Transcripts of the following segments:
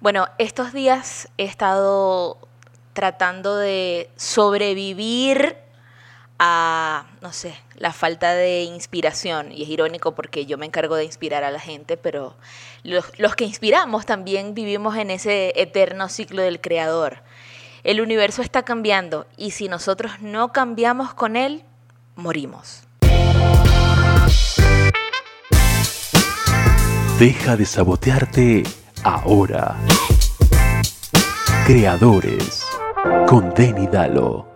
Bueno, estos días he estado tratando de sobrevivir a, no sé, la falta de inspiración. Y es irónico porque yo me encargo de inspirar a la gente, pero los, que inspiramos también vivimos en ese eterno ciclo del creador. El universo está cambiando y si nosotros no cambiamos con él, morimos. Deja de sabotearte ahora. Creadores con Denny Dalo.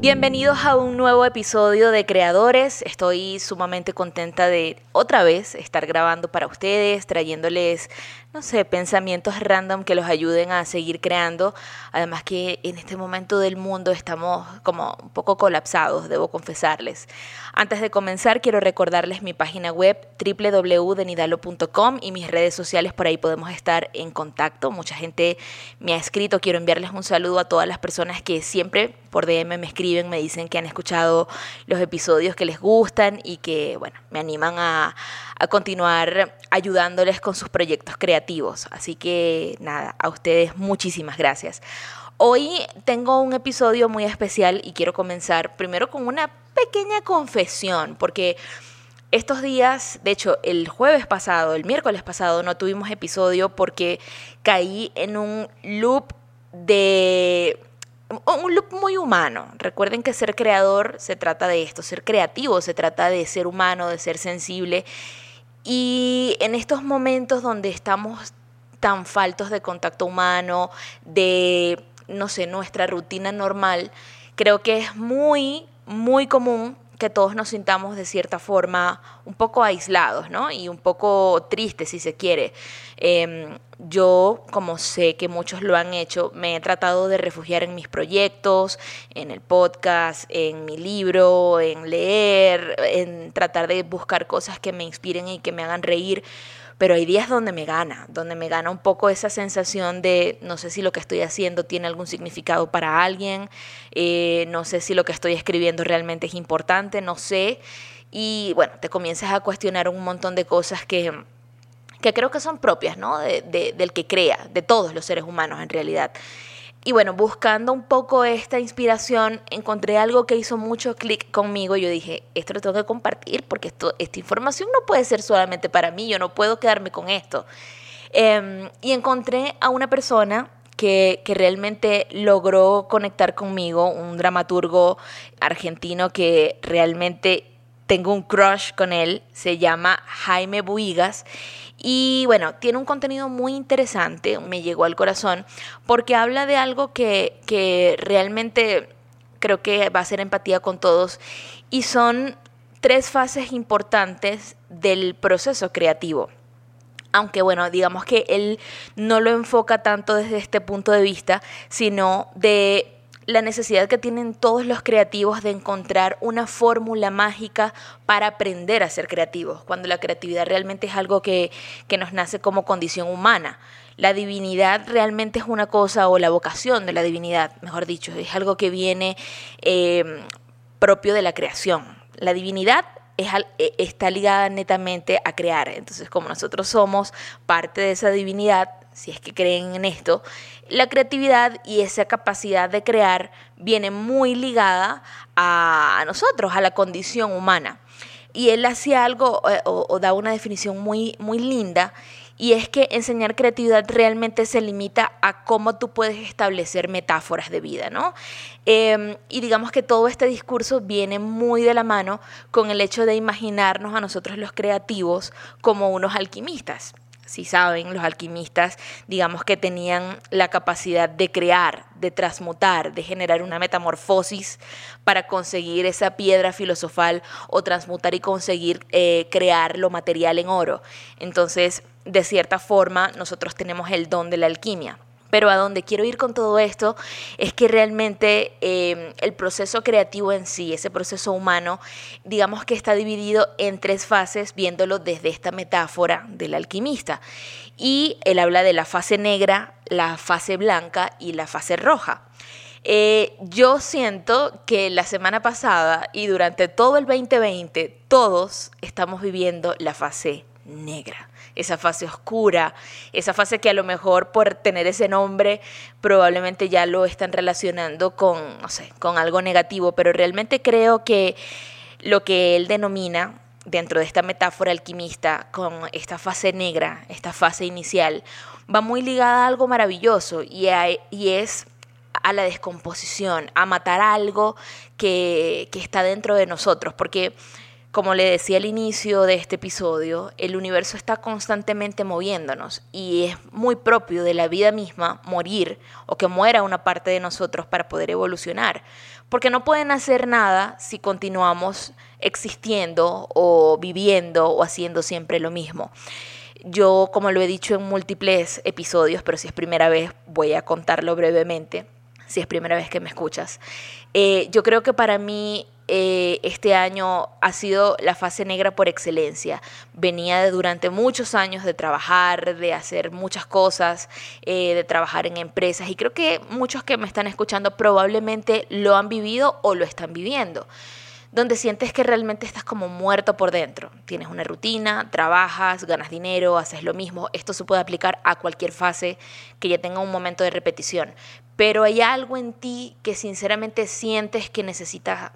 Bienvenidos a un nuevo episodio de Creadores. Estoy sumamente contenta de otra vez estar grabando para ustedes, trayéndoles, no sé, pensamientos random que los ayuden a seguir creando. Además que en este momento del mundo estamos como un poco colapsados, debo confesarles. Antes de comenzar, quiero recordarles mi página web www.denidalo.com y mis redes sociales, por ahí podemos estar en contacto. Mucha gente me ha escrito, quiero enviarles un saludo a todas las personas que siempre por DM me escriben, me dicen que han escuchado los episodios que les gustan y que, bueno, me animan a, a continuar ayudándoles con sus proyectos creativos. Así que nada, a ustedes muchísimas gracias. Hoy tengo un episodio muy especial y quiero comenzar primero con una pequeña confesión, porque estos días, de hecho el jueves pasado, el miércoles pasado, no tuvimos episodio porque caí en un loop de un loop muy humano. Recuerden que ser creador se trata de esto, ser creativo se trata de ser humano, de ser sensible. Y en estos momentos donde estamos tan faltos de contacto humano, de no sé, nuestra rutina normal, creo que es muy, muy común que todos nos sintamos de cierta forma un poco aislados, ¿no? Y un poco tristes, si se quiere. Em, yo, como sé que muchos lo han hecho, me he tratado de refugiar en mis proyectos, en el podcast, en mi libro, en leer, en tratar de buscar cosas que me inspiren y que me hagan reír pero hay días donde me gana, donde me gana un poco esa sensación de no sé si lo que estoy haciendo tiene algún significado para alguien, eh, no sé si lo que estoy escribiendo realmente es importante, no sé. Y bueno, te comienzas a cuestionar un montón de cosas que, que creo que son propias, ¿no? del que crea, de todos los seres humanos en realidad. Y bueno, buscando un poco esta inspiración, encontré algo que hizo mucho clic conmigo. Yo dije, esto lo tengo que compartir porque esto, esta información no puede ser solamente para mí, yo no puedo quedarme con esto. Em, y encontré a una persona que, que, realmente logró conectar conmigo, un dramaturgo argentino que realmente tengo un crush con él, se llama Jaime Buigas y bueno, tiene un contenido muy interesante, me llegó al corazón, porque habla de algo que, que realmente creo que va a ser empatía con todos y son tres fases importantes del proceso creativo. Aunque bueno, digamos que él no lo enfoca tanto desde este punto de vista, sino de la necesidad que tienen todos los creativos de encontrar una fórmula mágica para aprender a ser creativos, cuando la creatividad realmente es algo que, nos nace como condición humana. La divinidad realmente es una cosa, o la vocación de la divinidad, mejor dicho, es algo que viene eh, propio de la creación. La divinidad e, está ligada netamente a crear. Entonces, como nosotros somos parte de esa divinidad, si es que creen en esto, la creatividad y esa capacidad de crear viene muy ligada a nosotros, a la condición humana. Y él hacía algo eh, o, da una definición muy, muy linda y es que enseñar creatividad realmente se limita a cómo tú puedes establecer metáforas de vida, ¿no? Em, y digamos que todo este discurso viene muy de la mano con el hecho de imaginarnos a nosotros los creativos como unos alquimistas si saben, los alquimistas, digamos que tenían la capacidad de crear, de transmutar, de generar una metamorfosis para conseguir esa piedra filosofal o transmutar y conseguir eh, crear lo material en oro. Entonces, de cierta forma, nosotros tenemos el don de la alquimia. Pero a donde quiero ir con todo esto es que realmente em, el proceso creativo en sí, ese proceso humano, digamos que está dividido en tres fases, viéndolo desde esta metáfora del alquimista. Y él habla de la fase negra, la fase blanca y la fase roja. Eh, yo siento que la semana pasada y durante todo el 2020 todos estamos viviendo la fase negra. Esa fase oscura, esa fase que a lo mejor por tener ese nombre probablemente ya lo están relacionando con, no sé, con algo negativo, pero realmente creo que lo que él denomina dentro de esta metáfora alquimista con esta fase negra, esta fase inicial, va muy ligada a algo maravilloso y, y es a la descomposición, a matar algo que, que está dentro de nosotros, porque como le decía al inicio de este episodio, el universo está constantemente moviéndonos y es muy propio de la vida misma morir o que muera una parte de nosotros para poder evolucionar, porque no pueden hacer nada si continuamos existiendo o viviendo o haciendo siempre lo mismo. Yo, como lo he dicho en múltiples episodios, pero si es primera vez voy a contarlo brevemente, si es primera vez que me escuchas, eh, yo creo que para mí eh, este año ha sido la fase negra por excelencia. Venía de, durante muchos años de trabajar, de hacer muchas cosas, eh, de trabajar en empresas y creo que muchos que me están escuchando probablemente lo han vivido o lo están viviendo donde sientes que realmente estás como muerto por dentro. Tienes una rutina, trabajas, ganas dinero, haces lo mismo. Esto se puede aplicar a cualquier fase que ya tenga un momento de repetición. Pero hay algo en ti que sinceramente sientes que necesitas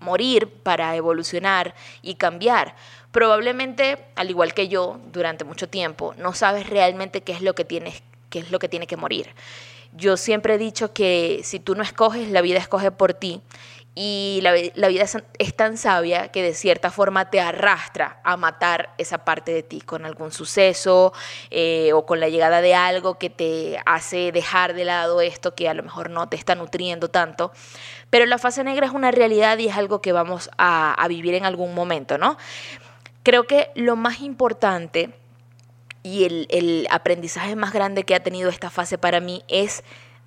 morir para evolucionar y cambiar. Probablemente, al igual que yo, durante mucho tiempo, no sabes realmente qué es lo que tienes, qué es lo que tiene que morir. Yo siempre he dicho que si tú no escoges, la vida escoge por ti y la, vida es, tan sabia que de cierta forma te arrastra a matar esa parte de ti con algún suceso eh, o con la llegada de algo que te hace dejar de lado esto que a lo mejor no te está nutriendo tanto. Pero la fase negra es una realidad y es algo que vamos a, a vivir en algún momento, ¿no? Creo que lo más importante y el, el aprendizaje más grande que ha tenido esta fase para mí es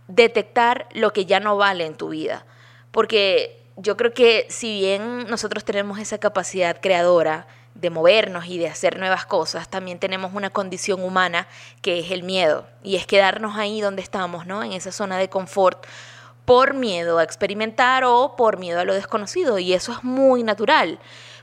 detectar lo que ya no vale en tu vida. Porque yo creo que si bien nosotros tenemos esa capacidad creadora de movernos y de hacer nuevas cosas, también tenemos una condición humana que es el miedo y es quedarnos ahí donde estamos, ¿no? En esa zona de confort por miedo a experimentar o por miedo a lo desconocido y eso es muy natural,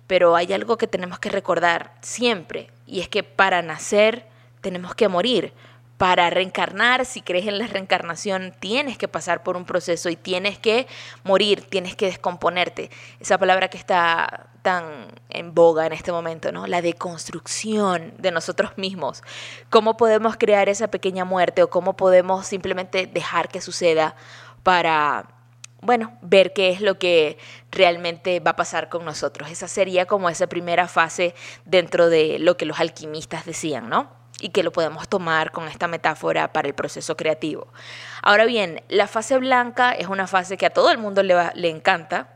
pero hay algo que tenemos que recordar siempre y es que para nacer tenemos que morir para reencarnar, si crees en la reencarnación, tienes que pasar por un proceso y tienes que morir, tienes que descomponerte. Esa palabra que está tan en boga en este momento, ¿no? La deconstrucción de nosotros mismos. ¿Cómo podemos crear esa pequeña muerte o cómo podemos simplemente dejar que suceda para bueno, ver qué es lo que realmente va a pasar con nosotros. Esa sería como esa primera fase dentro de lo que los alquimistas decían, ¿no? y que lo podemos tomar con esta metáfora para el proceso creativo. Ahora bien, la fase blanca es una fase que a todo el mundo le, le encanta,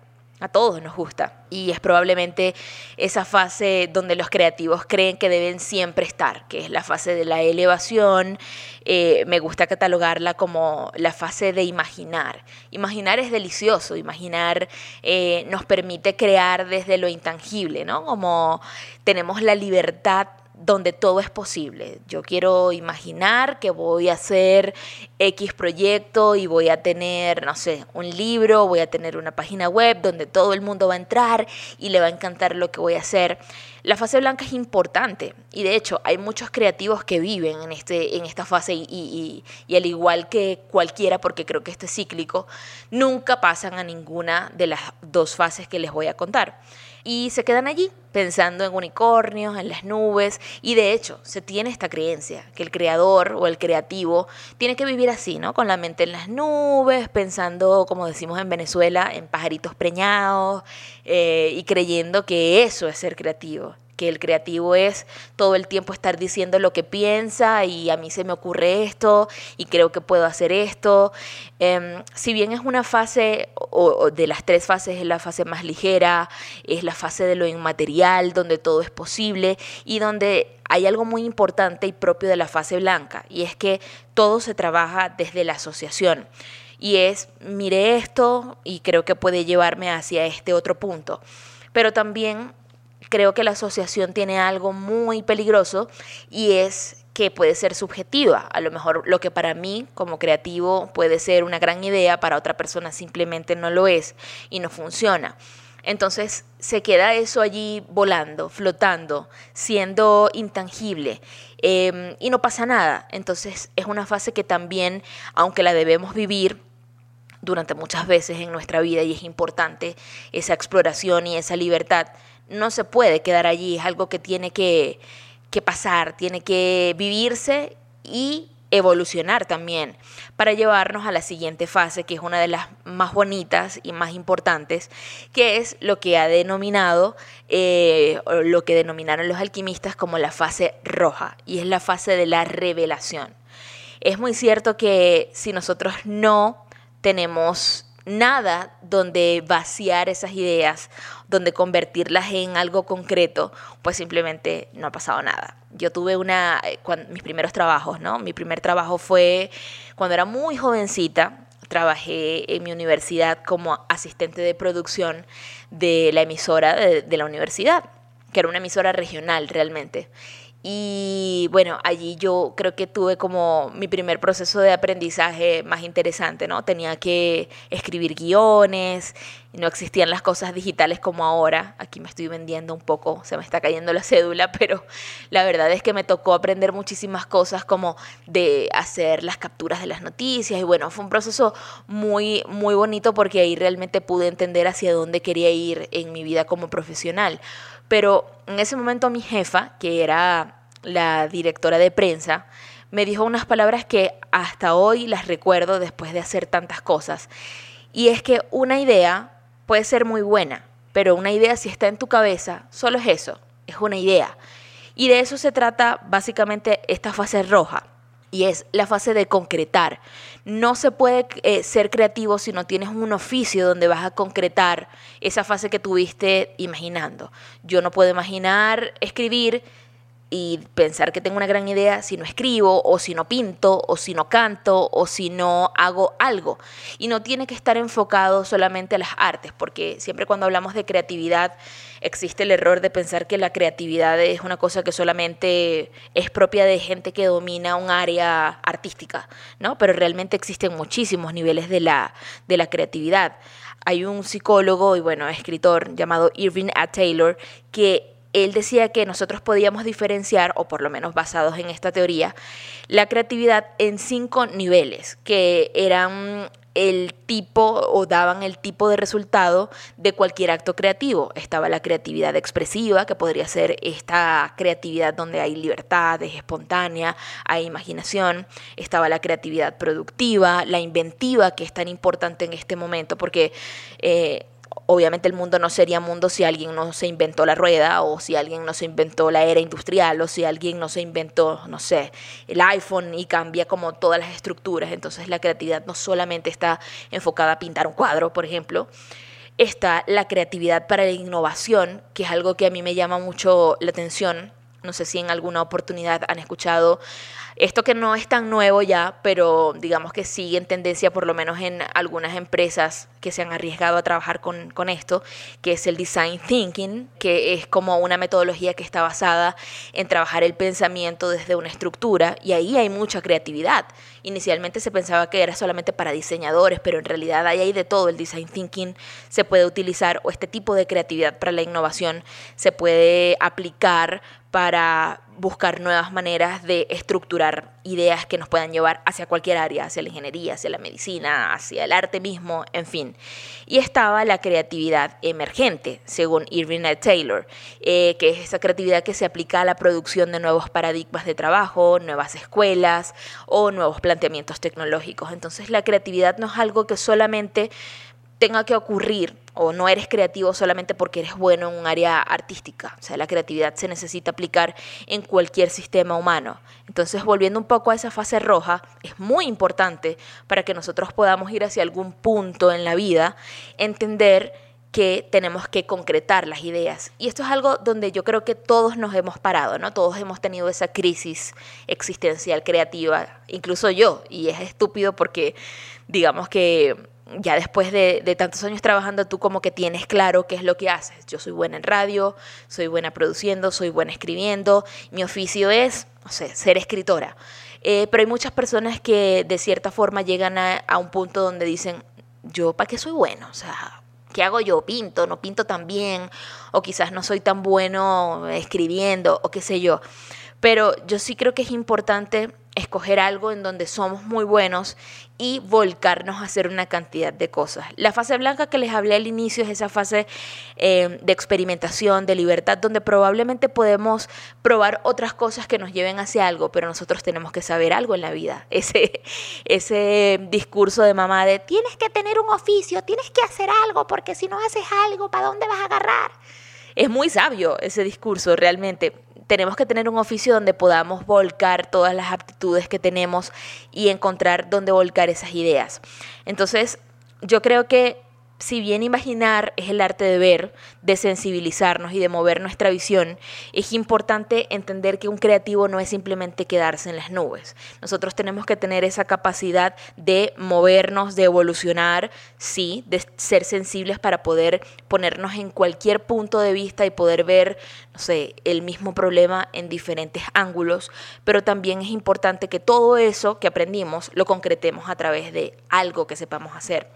a todos nos gusta, y es probablemente esa fase donde los creativos creen que deben siempre estar, que es la fase de la elevación. Eh, me gusta catalogarla como la fase de imaginar. Imaginar es delicioso, imaginar eh, nos permite crear desde lo intangible, ¿no? Como tenemos la libertad donde todo es posible. Yo quiero imaginar que voy a hacer X proyecto y voy a tener, no sé, un libro, voy a tener una página web donde todo el mundo va a entrar y le va a encantar lo que voy a hacer. La fase blanca es importante y de hecho hay muchos creativos que viven en, este, en esta fase y, al igual que cualquiera, porque creo que esto es cíclico, nunca pasan a ninguna de las dos fases que les voy a contar y se quedan allí pensando en unicornios, en las nubes y de hecho se tiene esta creencia que el creador o el creativo tiene que vivir así, ¿no? Con la mente en las nubes, pensando, como decimos en Venezuela, en pajaritos preñados eh, y creyendo que eso es ser creativo que el creativo es todo el tiempo estar diciendo lo que piensa y a mí se me ocurre esto y creo que puedo hacer esto. Em, si bien es una fase, o, de las tres fases es la fase más ligera, es la fase de lo inmaterial, donde todo es posible y donde hay algo muy importante y propio de la fase blanca, y es que todo se trabaja desde la asociación. Y es, mire esto y creo que puede llevarme hacia este otro punto. Pero también creo que la asociación tiene algo muy peligroso y es que puede ser subjetiva. A lo mejor lo que para mí como creativo puede ser una gran idea, para otra persona simplemente no lo es y no funciona. Entonces se queda eso allí volando, flotando, siendo intangible em, y no pasa nada. Entonces es una fase que también, aunque la debemos vivir durante muchas veces en nuestra vida y es importante esa exploración y esa libertad, no se puede quedar allí, es algo que tiene que, que pasar, tiene que vivirse y evolucionar también para llevarnos a la siguiente fase, que es una de las más bonitas y más importantes, que es lo que ha denominado, eh, lo que denominaron los alquimistas como la fase roja, y es la fase de la revelación. Es muy cierto que si nosotros no tenemos nada donde vaciar esas ideas, donde convertirlas en algo concreto, pues simplemente no ha pasado nada. Yo tuve una, eh, mis primeros trabajos, ¿no? Mi primer trabajo fue cuando era muy jovencita, trabajé en mi universidad como asistente de producción de la emisora de la universidad, que era una emisora regional realmente. Y bueno, allí yo creo que tuve como mi primer proceso de aprendizaje más interesante, ¿no? Tenía que escribir guiones, no existían las cosas digitales como ahora. Aquí me estoy vendiendo un poco, se me está cayendo la cédula, pero la verdad es que me tocó aprender muchísimas cosas como de hacer las capturas de las noticias y bueno, fue un proceso muy muy bonito porque ahí realmente pude entender hacia dónde quería ir en mi vida como profesional. Pero en ese momento mi jefa, que era la directora de prensa, me dijo unas palabras que hasta hoy las recuerdo después de hacer tantas cosas. Y es que una idea puede ser muy buena, pero una idea si está en tu cabeza, solo es eso, es una idea. Y de eso se trata básicamente esta fase roja y es la fase de concretar. No se puede eh, ser creativo si no tienes un oficio donde vas a concretar esa fase que tuviste imaginando. Yo no puedo imaginar escribir y pensar que tengo una gran idea si no escribo o si no pinto o si no canto o si no hago algo. Y no tiene que estar enfocado solamente a las artes, porque siempre cuando hablamos de creatividad existe el error de pensar que la creatividad es una cosa que solamente es propia de gente que domina un área artística, ¿no? Pero realmente existen muchísimos niveles de la, de la creatividad. Hay un psicólogo y bueno, escritor llamado Irving A. Taylor que él decía que nosotros podíamos diferenciar, o por lo menos basados en esta teoría, la creatividad en cinco niveles, que eran el tipo o daban el tipo de resultado de cualquier acto creativo. Estaba la creatividad expresiva, que podría ser esta creatividad donde hay libertad, es espontánea, hay imaginación. Estaba la creatividad productiva, la inventiva, que es tan importante en este momento, porque eh, obviamente el mundo no sería mundo si alguien no se inventó la rueda o si alguien no se inventó la era industrial o si alguien no se inventó, no sé, el iPhone y cambia como todas las estructuras. Entonces la creatividad no solamente está enfocada a pintar un cuadro, por ejemplo, está la creatividad para la innovación, que es algo que a mí me llama mucho la atención. No sé si en alguna oportunidad han escuchado esto que no es tan nuevo ya, pero digamos que sigue en tendencia por lo menos en algunas empresas que se han arriesgado a trabajar con, con esto, que es el design thinking, que es como una metodología que está basada en trabajar el pensamiento desde una estructura y ahí hay mucha creatividad. Inicialmente se pensaba que era solamente para diseñadores, pero en realidad ahí hay de todo. El design thinking se puede utilizar o este tipo de creatividad para la innovación se puede aplicar para buscar nuevas maneras de estructurar ideas que nos puedan llevar hacia cualquier área, hacia la ingeniería, hacia la medicina, hacia el arte mismo, en fin. Y estaba la creatividad emergente, según Irving Taylor, eh, que es esa creatividad que se aplica a la producción de nuevos paradigmas de trabajo, nuevas escuelas o nuevos planteamientos tecnológicos. Entonces la creatividad no es algo que solamente tenga que ocurrir o no eres creativo solamente porque eres bueno en un área artística. O sea, la creatividad se necesita aplicar en cualquier sistema humano. Entonces, volviendo un poco a esa fase roja, es muy importante para que nosotros podamos ir hacia algún punto en la vida, entender que tenemos que concretar las ideas. Y esto es algo donde yo creo que todos nos hemos parado, ¿no? Todos hemos tenido esa crisis existencial creativa, incluso yo, y es estúpido porque digamos que ya después de, tantos años trabajando, tú como que tienes claro qué es lo que haces. Yo soy buena en radio, soy buena produciendo, soy buena escribiendo. Mi oficio es, no sé, ser escritora. Eh, pero hay muchas personas que de cierta forma llegan a, un punto donde dicen, yo para qué soy bueno, o sea, ¿Qué hago yo? Pinto, no pinto tan bien, o quizás no soy tan bueno escribiendo, o qué sé yo. Pero yo sí creo que es importante escoger algo en donde somos muy buenos y volcarnos a hacer una cantidad de cosas. La fase blanca que les hablé al inicio es esa fase eh, de experimentación, de libertad, donde probablemente podemos probar otras cosas que nos lleven hacia algo, pero nosotros tenemos que saber algo en la vida. Ese, ese discurso de mamá de tienes que tener un oficio, tienes que hacer algo, porque si no haces algo, ¿para dónde vas a agarrar? Es muy sabio ese discurso realmente tenemos que tener un oficio donde podamos volcar todas las aptitudes que tenemos y encontrar dónde volcar esas ideas. Entonces, yo creo que si bien imaginar es el arte de ver, de sensibilizarnos y de mover nuestra visión, es importante entender que un creativo no es simplemente quedarse en las nubes. Nosotros tenemos que tener esa capacidad de movernos, de evolucionar, sí, de ser sensibles para poder ponernos en cualquier punto de vista y poder ver, no sé, el mismo problema en diferentes ángulos, pero también es importante que todo eso que aprendimos lo concretemos a través de algo que sepamos hacer.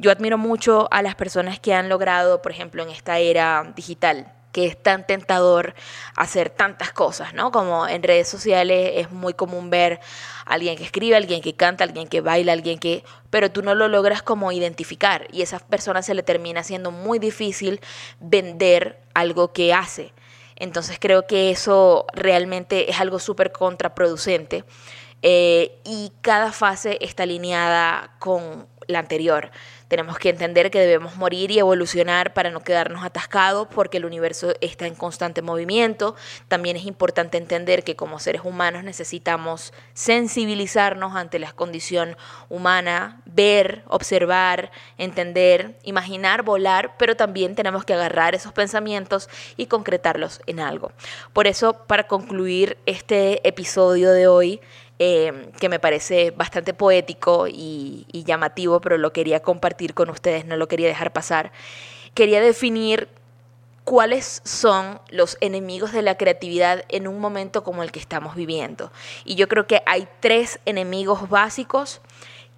Yo admiro mucho a las personas que han logrado, por ejemplo, en esta era digital, que es tan tentador hacer tantas cosas, ¿no? Como en redes sociales es muy común ver a alguien que escribe, alguien que canta, alguien que baila, alguien que... pero tú no lo logras como identificar y a esa persona se le termina siendo muy difícil vender algo que hace. Entonces creo que eso realmente es algo súper contraproducente eh, y cada fase está alineada con la anterior. Tenemos que entender que debemos morir y evolucionar para no quedarnos atascados porque el universo está en constante movimiento. También es importante entender que como seres humanos necesitamos sensibilizarnos ante la condición humana, ver, observar, entender, imaginar, volar, pero también tenemos que agarrar esos pensamientos y concretarlos en algo. Por eso, para concluir este episodio de hoy, Em, que me parece bastante poético y, y llamativo, pero lo quería compartir con ustedes, no lo quería dejar pasar. Quería definir cuáles son los enemigos de la creatividad en un momento como el que estamos viviendo. Y yo creo que hay tres enemigos básicos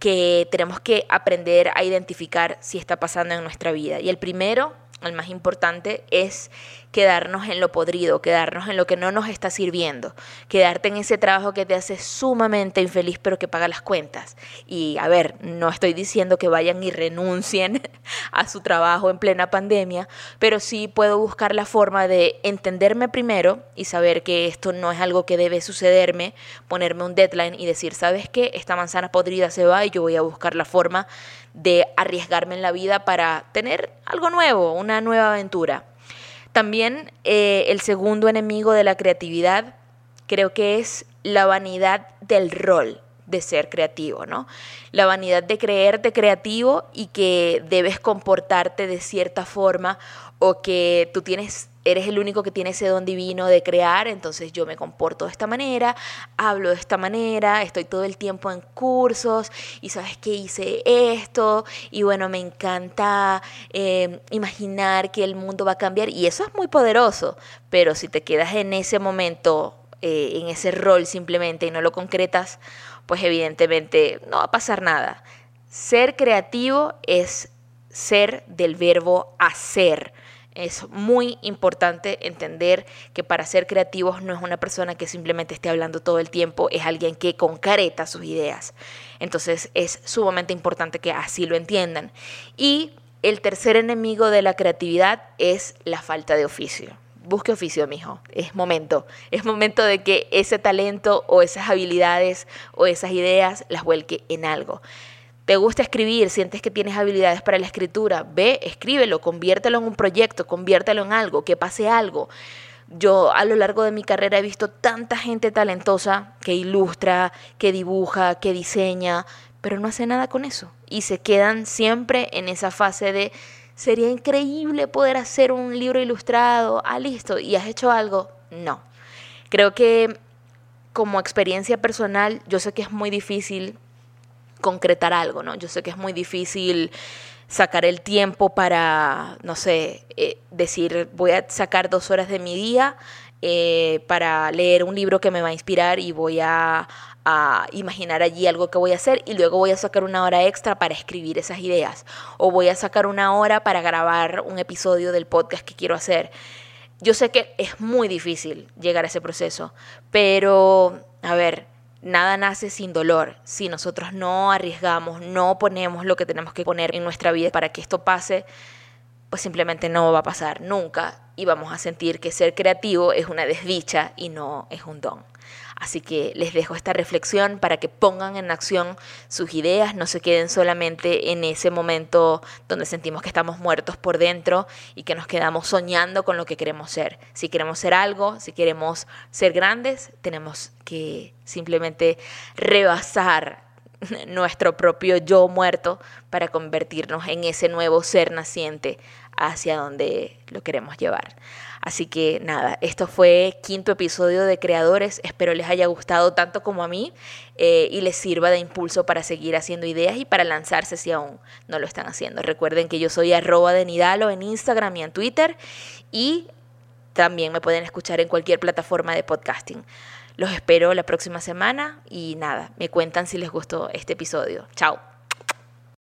que tenemos que aprender a identificar si está pasando en nuestra vida. Y el primero, el más importante, es quedarnos en lo podrido, quedarnos en lo que no nos está sirviendo, quedarte en ese trabajo que te hace sumamente infeliz pero que paga las cuentas. Y a ver, no estoy diciendo que vayan y renuncien a su trabajo en plena pandemia, pero sí puedo buscar la forma de entenderme primero y saber que esto no es algo que debe sucederme, ponerme un deadline y decir, ¿sabes qué? Esta manzana podrida se va y yo voy a buscar la forma de arriesgarme en la vida para tener algo nuevo, una nueva aventura. También eh, el segundo enemigo de la creatividad creo que es la vanidad del rol de ser creativo, ¿no? La vanidad de creerte creativo y que debes comportarte de cierta forma o que tú tienes eres el único que tiene ese don divino de crear, entonces yo me comporto de esta manera, hablo de esta manera, estoy todo el tiempo en cursos y sabes que hice esto y bueno, me encanta eh, imaginar que el mundo va a cambiar y eso es muy poderoso, pero si te quedas en ese momento, eh, en ese rol simplemente y no lo concretas, pues evidentemente no va a pasar nada. Ser creativo es ser del verbo hacer es muy importante entender que para ser creativos no es una persona que simplemente esté hablando todo el tiempo, es alguien que concreta sus ideas. Entonces es sumamente importante que así lo entiendan. Y el tercer enemigo de la creatividad es la falta de oficio. Busque oficio, mijo. Es momento. Es momento de que ese talento o esas habilidades o esas ideas las vuelque en algo. ¿Te gusta escribir? ¿Sientes que tienes habilidades para la escritura? Ve, escríbelo, conviértelo en un proyecto, conviértelo en algo, que pase algo. Yo a lo largo de mi carrera he visto tanta gente talentosa que ilustra, que dibuja, que diseña, pero no hace nada con eso. Y se quedan siempre en esa fase de, sería increíble poder hacer un libro ilustrado. Ah, listo. ¿Y has hecho algo? No. Creo que como experiencia personal, yo sé que es muy difícil concretar algo, ¿no? Yo sé que es muy difícil sacar el tiempo para, no sé, eh, decir, voy a sacar dos horas de mi día eh, para leer un libro que me va a inspirar y voy a a imaginar allí algo que voy a hacer y luego voy a sacar una hora extra para escribir esas ideas o voy a sacar una hora para grabar un episodio del podcast que quiero hacer. Yo sé que es muy difícil llegar a ese proceso, pero a ver, nada nace sin dolor. Si nosotros no arriesgamos, no ponemos lo que tenemos que poner en nuestra vida para que esto pase, pues simplemente no va a pasar nunca y vamos a sentir que ser creativo es una desdicha y no es un don. Así que les dejo esta reflexión para que pongan en acción sus ideas, no se queden solamente en ese momento donde sentimos que estamos muertos por dentro y que nos quedamos soñando con lo que queremos ser. Si queremos ser algo, si queremos ser grandes, tenemos que simplemente rebasar nuestro propio yo muerto para convertirnos en ese nuevo ser naciente hacia donde lo queremos llevar. Así que nada, esto fue quinto episodio de Creadores. Espero les haya gustado tanto como a mí eh, y les sirva de impulso para seguir haciendo ideas y para lanzarse si aún no lo están haciendo. Recuerden que yo soy arroba de Nidalo en Instagram y en Twitter y también me pueden escuchar en cualquier plataforma de podcasting. Los espero la próxima semana y nada, me cuentan si les gustó este episodio. Chao.